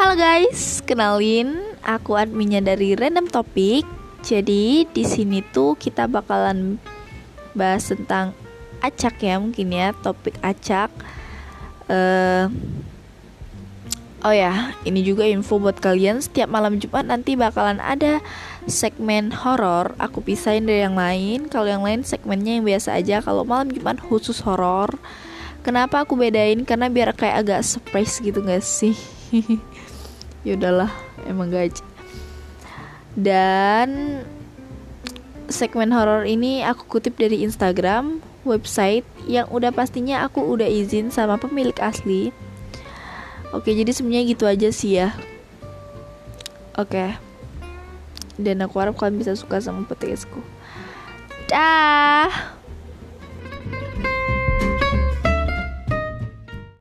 Halo guys, kenalin aku adminnya dari Random Topic. Jadi di sini tuh kita bakalan bahas tentang acak ya mungkin ya topik acak. Uh, oh ya, ini juga info buat kalian. Setiap malam Jumat nanti bakalan ada segmen horor. Aku pisahin dari yang lain. Kalau yang lain segmennya yang biasa aja. Kalau malam Jumat khusus horor. Kenapa aku bedain? Karena biar kayak agak surprise gitu gak sih? ya udahlah, emang gaji. Dan segmen horor ini aku kutip dari Instagram, website yang udah pastinya aku udah izin sama pemilik asli. Oke, jadi sebenarnya gitu aja sih ya. Oke. Dan aku harap kalian bisa suka sama podcastku. Dah.